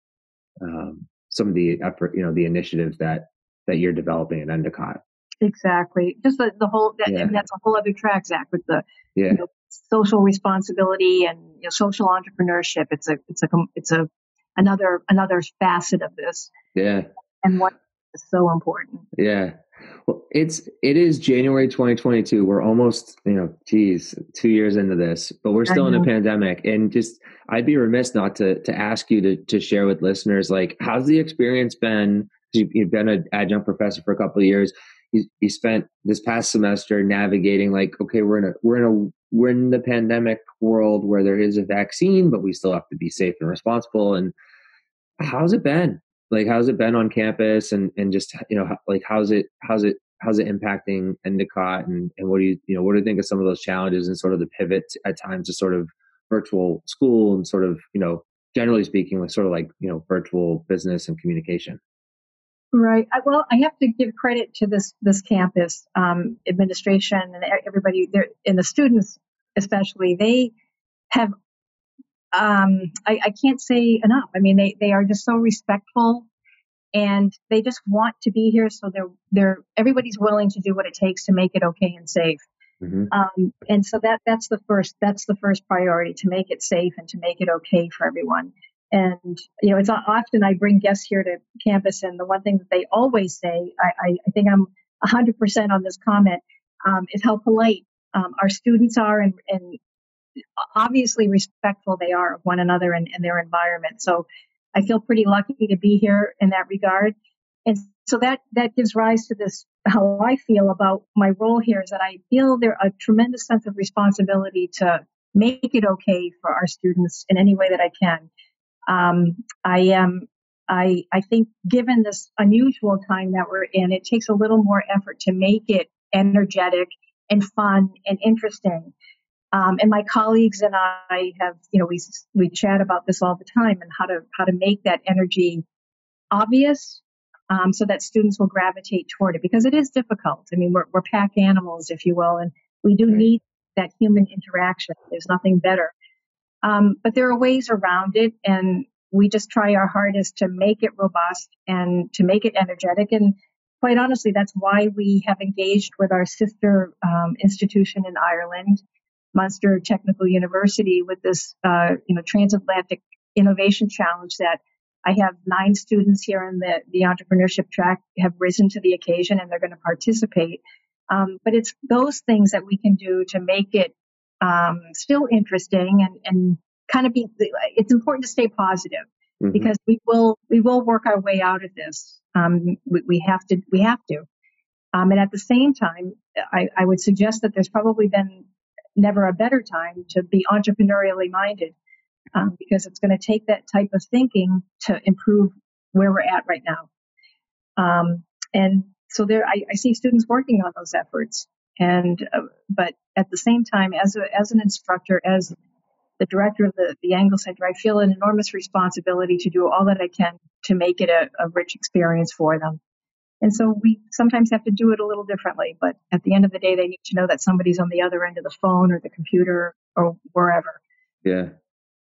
um, some of the effort, you know, the initiatives that that you're developing at Endicott. Exactly. Just the, the whole that, yeah. that's a whole other track, Zach, with the yeah. you know, social responsibility and you know, social entrepreneurship. It's a it's a it's a another another facet of this. Yeah. And what is so important. Yeah. Well, it's it is January 2022. We're almost, you know, geez, two years into this, but we're still in a pandemic. And just, I'd be remiss not to to ask you to to share with listeners, like, how's the experience been? You, have been an adjunct professor for a couple of years. You spent this past semester navigating, like, okay, we're in a we're in a we're in the pandemic world where there is a vaccine, but we still have to be safe and responsible. And how's it been? like how's it been on campus and and just you know like how's it how's it how's it impacting endicott and and what do you you know what do you think of some of those challenges and sort of the pivot at times to sort of virtual school and sort of you know generally speaking with sort of like you know virtual business and communication right well i have to give credit to this this campus um, administration and everybody there and the students especially they have um, I, I can't say enough. I mean, they, they are just so respectful and they just want to be here. So they're, they're, everybody's willing to do what it takes to make it okay and safe. Mm-hmm. Um, and so that, that's the first, that's the first priority to make it safe and to make it okay for everyone. And, you know, it's often I bring guests here to campus and the one thing that they always say, I, I, I think I'm hundred percent on this comment, um, is how polite um, our students are and, and obviously respectful they are of one another and, and their environment. So I feel pretty lucky to be here in that regard. And so that, that gives rise to this, how I feel about my role here is that I feel there a tremendous sense of responsibility to make it okay for our students in any way that I can. Um, I am, I, I think given this unusual time that we're in, it takes a little more effort to make it energetic and fun and interesting. Um, and my colleagues and I have, you know, we we chat about this all the time and how to how to make that energy obvious, um, so that students will gravitate toward it because it is difficult. I mean, we're we're pack animals, if you will, and we do need that human interaction. There's nothing better. Um, but there are ways around it, and we just try our hardest to make it robust and to make it energetic. And quite honestly, that's why we have engaged with our sister um, institution in Ireland Munster Technical University with this, uh, you know, transatlantic innovation challenge that I have nine students here in the, the entrepreneurship track have risen to the occasion and they're going to participate. Um, but it's those things that we can do to make it um, still interesting and, and kind of be, it's important to stay positive mm-hmm. because we will, we will work our way out of this. Um, we, we, have to, we have to. Um, and at the same time, I, I would suggest that there's probably been never a better time to be entrepreneurially minded um, because it's going to take that type of thinking to improve where we're at right now. Um, and so there, I, I, see students working on those efforts. And uh, but at the same time, as a, as an instructor, as the director of the, the Engel Center, I feel an enormous responsibility to do all that I can to make it a, a rich experience for them. And so we sometimes have to do it a little differently, but at the end of the day, they need to know that somebody's on the other end of the phone or the computer or wherever. Yeah.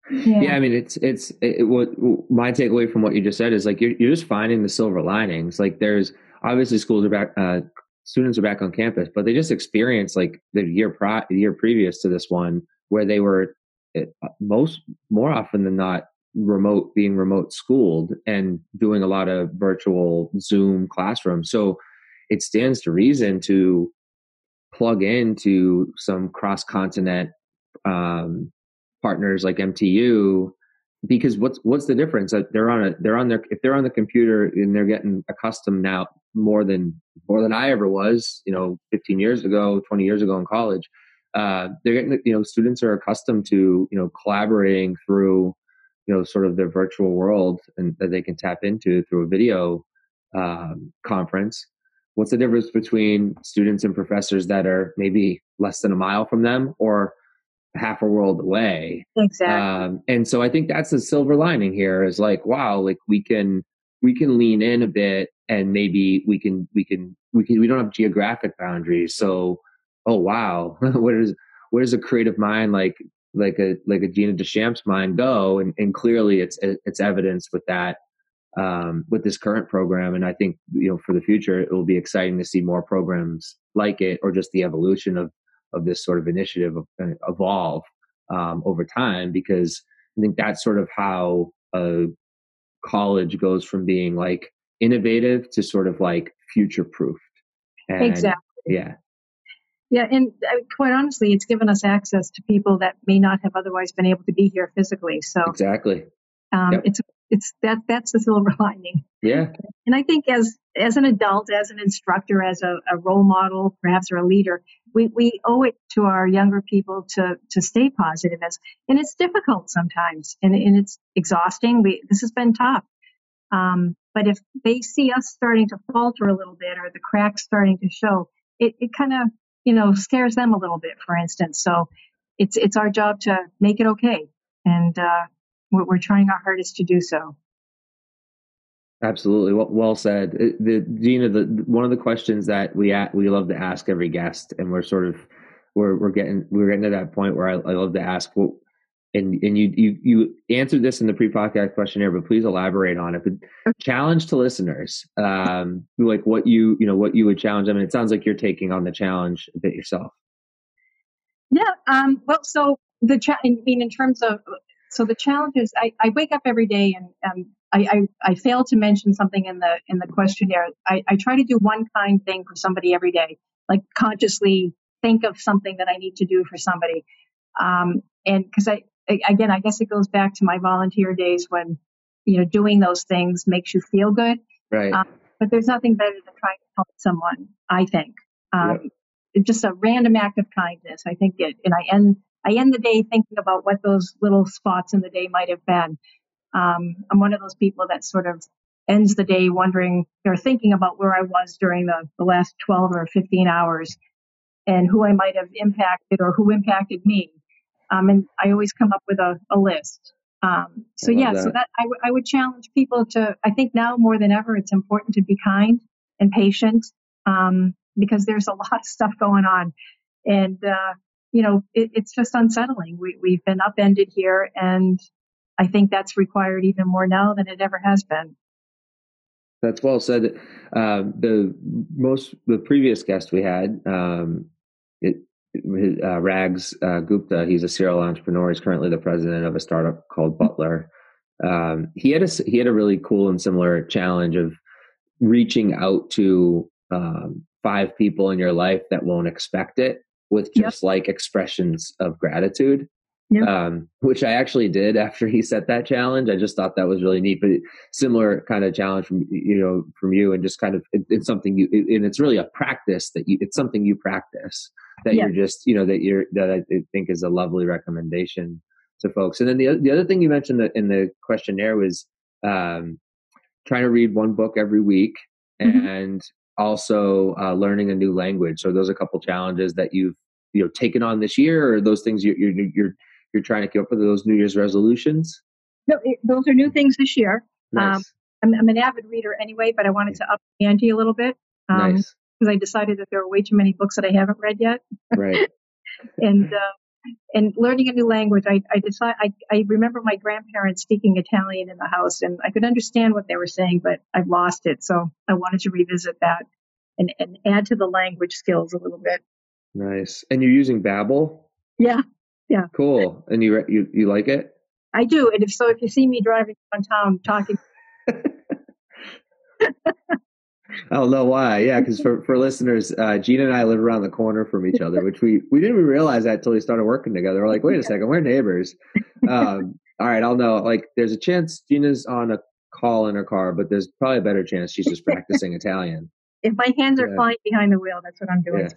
Yeah. yeah I mean, it's, it's, it, what my takeaway from what you just said is like, you're, you're just finding the silver linings. Like there's obviously schools are back, uh, students are back on campus, but they just experienced like the year pri- the year previous to this one where they were eh, most more often than not remote being remote schooled and doing a lot of virtual zoom classrooms. So it stands to reason to plug into some cross continent um, partners like mtu because what's what's the difference? They're on a they're on their if they're on the computer and they're getting accustomed now more than more than i ever was you know 15 years ago 20 years ago in college. Uh, they're getting you know students are accustomed to you know collaborating through you know sort of their virtual world and that they can tap into through a video um, conference. What's the difference between students and professors that are maybe less than a mile from them or half a world away? Exactly. Um, and so i think that's the silver lining here is like wow like we can we can lean in a bit and maybe we can we can we can we don't have geographic boundaries so oh wow where does where does a creative mind like like a like a gina deschamps mind go? And, and clearly it's it's evidence with that um, with this current program and i think you know for the future it will be exciting to see more programs like it or just the evolution of of this sort of initiative evolve um, over time because i think that's sort of how a college goes from being like innovative to sort of like future proofed exactly yeah yeah, and uh, quite honestly, it's given us access to people that may not have otherwise been able to be here physically. So exactly, um, yep. it's it's that that's the silver lining. Yeah, and I think as as an adult, as an instructor, as a, a role model, perhaps or a leader, we, we owe it to our younger people to to stay positive. As and it's difficult sometimes, and, and it's exhausting. We this has been tough. Um, but if they see us starting to falter a little bit or the cracks starting to show, it, it kind of you know, scares them a little bit, for instance. So it's it's our job to make it okay, and uh, we're, we're trying our hardest to do so. Absolutely, well, well said. The Gina, the one of the questions that we at, we love to ask every guest, and we're sort of we're we're getting we're getting to that point where I, I love to ask, well, and and you you you answered this in the pre-podcast questionnaire, but please elaborate on it. But challenge to listeners, um, like what you you know what you would challenge them. And it sounds like you're taking on the challenge a bit yourself. Yeah. Um, well, so the cha- I mean, in terms of so the challenges, I, I wake up every day and um, I, I I fail to mention something in the in the questionnaire. I, I try to do one kind thing for somebody every day, like consciously think of something that I need to do for somebody. Um, and because I, again, I guess it goes back to my volunteer days when, you know, doing those things makes you feel good. Right. Um, but there's nothing better than trying to help someone, I think. Um, yep. Just a random act of kindness. I think it, and I end, I end the day thinking about what those little spots in the day might have been. Um, I'm one of those people that sort of ends the day wondering or thinking about where I was during the, the last 12 or 15 hours and who I might have impacted or who impacted me. Um, and I always come up with a, a list. Um, so yeah, that. so that I, w- I would challenge people to. I think now more than ever, it's important to be kind and patient um, because there's a lot of stuff going on, and uh, you know it, it's just unsettling. We, we've been upended here, and I think that's required even more now than it ever has been. That's well said. Uh, the most the previous guest we had, um, it, uh, Rags uh, Gupta, he's a serial entrepreneur. He's currently the president of a startup called Butler. Um, he had a he had a really cool and similar challenge of reaching out to um, five people in your life that won't expect it with just yep. like expressions of gratitude. Yep. Um, which I actually did after he set that challenge. I just thought that was really neat, but similar kind of challenge from you know from you, and just kind of it, it's something you, it, and it's really a practice that you, it's something you practice that you're just you know that you're that I think is a lovely recommendation to folks. And then the the other thing you mentioned in the questionnaire was um, trying to read one book every week mm-hmm. and also uh, learning a new language. So those are a couple challenges that you've you know taken on this year, or those things you're you're you're, you're trying to keep up with those New Year's resolutions. No, it, those are new things this year. Nice. Um, I'm, I'm, an avid reader anyway, but I wanted to up the ante a little bit. Um, nice because I decided that there are way too many books that I haven't read yet. Right. and uh, and learning a new language, I I decide I, I remember my grandparents speaking Italian in the house, and I could understand what they were saying, but I've lost it. So I wanted to revisit that and and add to the language skills a little bit. Nice. And you're using Babbel? Yeah. Yeah. Cool. And you you you like it? I do. And if so, if you see me driving around town talking. I don't know why. Yeah, because for, for listeners, uh, Gina and I live around the corner from each other, which we, we didn't realize that until we started working together. We're like, wait a second, we're neighbors. Um, all right, I'll know. Like, there's a chance Gina's on a call in her car, but there's probably a better chance she's just practicing Italian. If my hands are yeah. flying behind the wheel, that's what I'm doing.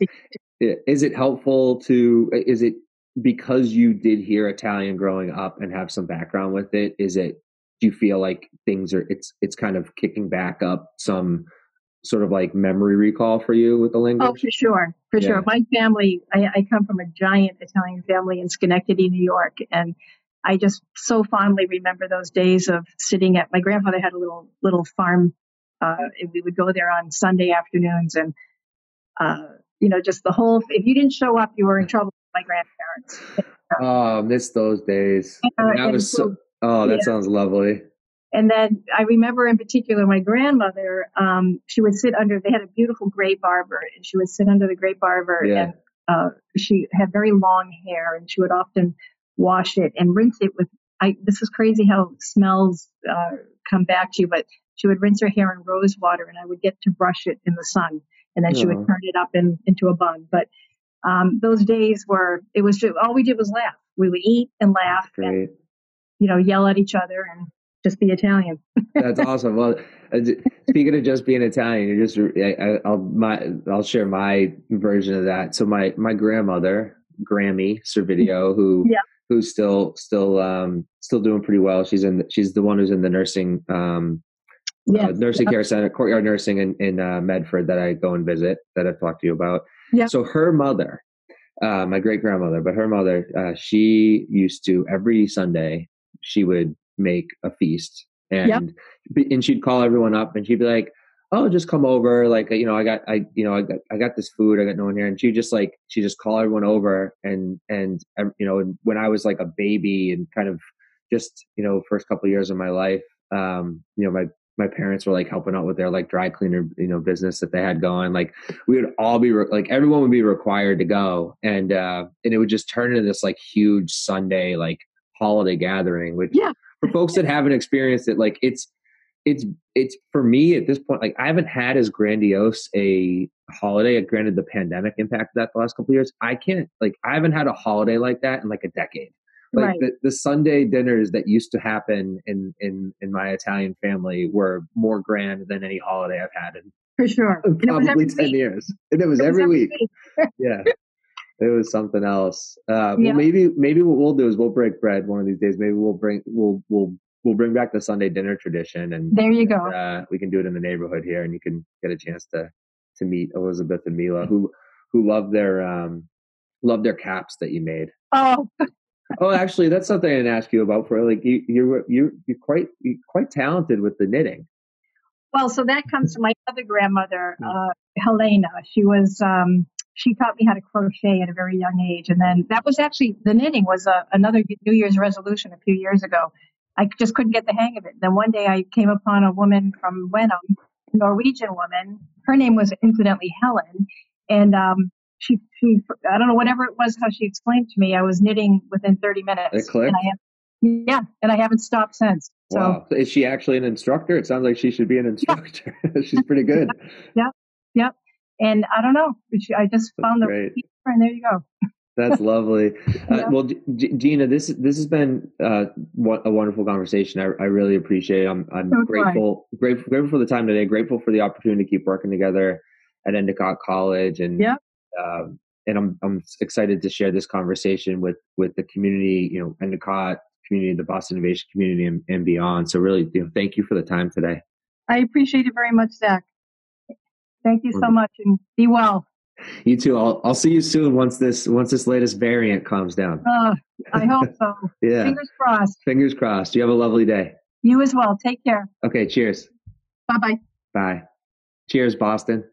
Yeah. Is it helpful to? Is it because you did hear Italian growing up and have some background with it? Is it? Do you feel like things are? It's it's kind of kicking back up some sort of like memory recall for you with the language? Oh, for sure, for Yeah. sure. My family, I, I come from a giant Italian family in Schenectady, New York, and I just so fondly remember those days of sitting at. My grandfather had a little little farm, uh, and we would go there on Sunday afternoons, and uh, you know, just the whole. If you didn't show up, you were in trouble with my grandparents. Oh, I miss those days. Uh, that was so. Oh, that yeah. sounds lovely. And then I remember in particular my grandmother, um, she would sit under, they had a beautiful grape arbor, and she would sit under the grape arbor Yeah. and uh, she had very long hair and she would often wash it and rinse it with, I, this is crazy how smells uh, come back to you, but she would rinse her hair in rose water and I would get to brush it in the sun and then she would turn it up in, into a bun. But um, those days were, it was just, all we did was laugh. We would eat and laugh and, you know, yell at each other and just be Italian. That's awesome. Well, uh, speaking of just being Italian, you just I, I'll my I'll share my version of that. So my my grandmother, Grammy Servideo, who Yeah. who's still still um still doing pretty well. She's in she's the one who's in the nursing um uh, nursing care center, courtyard nursing in in uh, Medford that I go and visit that I've talked to you about. Yeah. So her mother, uh, my great grandmother, but her mother, uh, she used to every Sunday she would make a feast and be- and she'd call everyone up and she'd be like, "Oh, just come over. Like, you know, I got I you know I got I got this food. I got no one here." And she just like she just call everyone over and and you know and when I was like a baby and kind of just you know first couple of years of my life, um, you know my my parents were like helping out with their like dry cleaner you know business that they had going like we would all be re- like everyone would be required to go and uh and it would just turn into this like huge sunday like holiday gathering which Yeah. for folks that haven't experienced it like it's it's it's for me at this point like i haven't had as grandiose a holiday granted the pandemic impacted that the last couple of years i can't like i haven't had a holiday like that in like a decade like Right. the, the sunday dinners that used to happen in in in my italian family were more grand than any holiday i've had in For sure. Was probably 10 week. years and it was It was every week week. yeah it was something else uh Yeah. well maybe maybe what we'll do is we'll break bread one of these days maybe we'll bring we'll we'll we'll bring back the sunday dinner tradition and There you go. uh, we can do it in the neighborhood here and you can get a chance to to meet elizabeth and mila who who love their um love their caps that you made Oh, oh actually that's something i didn't ask you about for like you you're you're, you're quite you're quite talented with the knitting well, so that comes to my other grandmother, uh, Helena. She was, um, she taught me how to crochet at a very young age. And then that was actually, the knitting was a, another New Year's resolution a few years ago. I just couldn't get the hang of it. Then one day I came upon a woman from Wenham, a Norwegian woman. Her name was incidentally Helen. And, um, she, she, I don't know, whatever it was, how she explained to me, I was knitting within 30 minutes. It clicked? And I have, yeah, and I haven't stopped since. So, wow is she actually an instructor it sounds like she should be an instructor she's pretty good Yep. And I don't know. I just That's found the right and there you go. That's lovely. Uh, Well, G- Gina, this this has been uh, a wonderful conversation. I, I really appreciate it. I'm, I'm So grateful, grateful, grateful for the time today. Grateful for the opportunity to keep working together at Endicott College, and Yeah. Um, and I'm I'm excited to share this conversation with with the community. You know, Endicott community, the Boston Innovation community, and, and beyond. So, really, you know, thank you for the time today. I appreciate it very much, Zach. Thank you so much and be well. You too. I'll I'll see you soon once this once this latest variant calms down. Uh, I hope so. Yeah. Fingers crossed. Fingers crossed. You have a lovely day. You as well. Take care. Okay. Cheers. Bye bye. Bye. Cheers, Boston.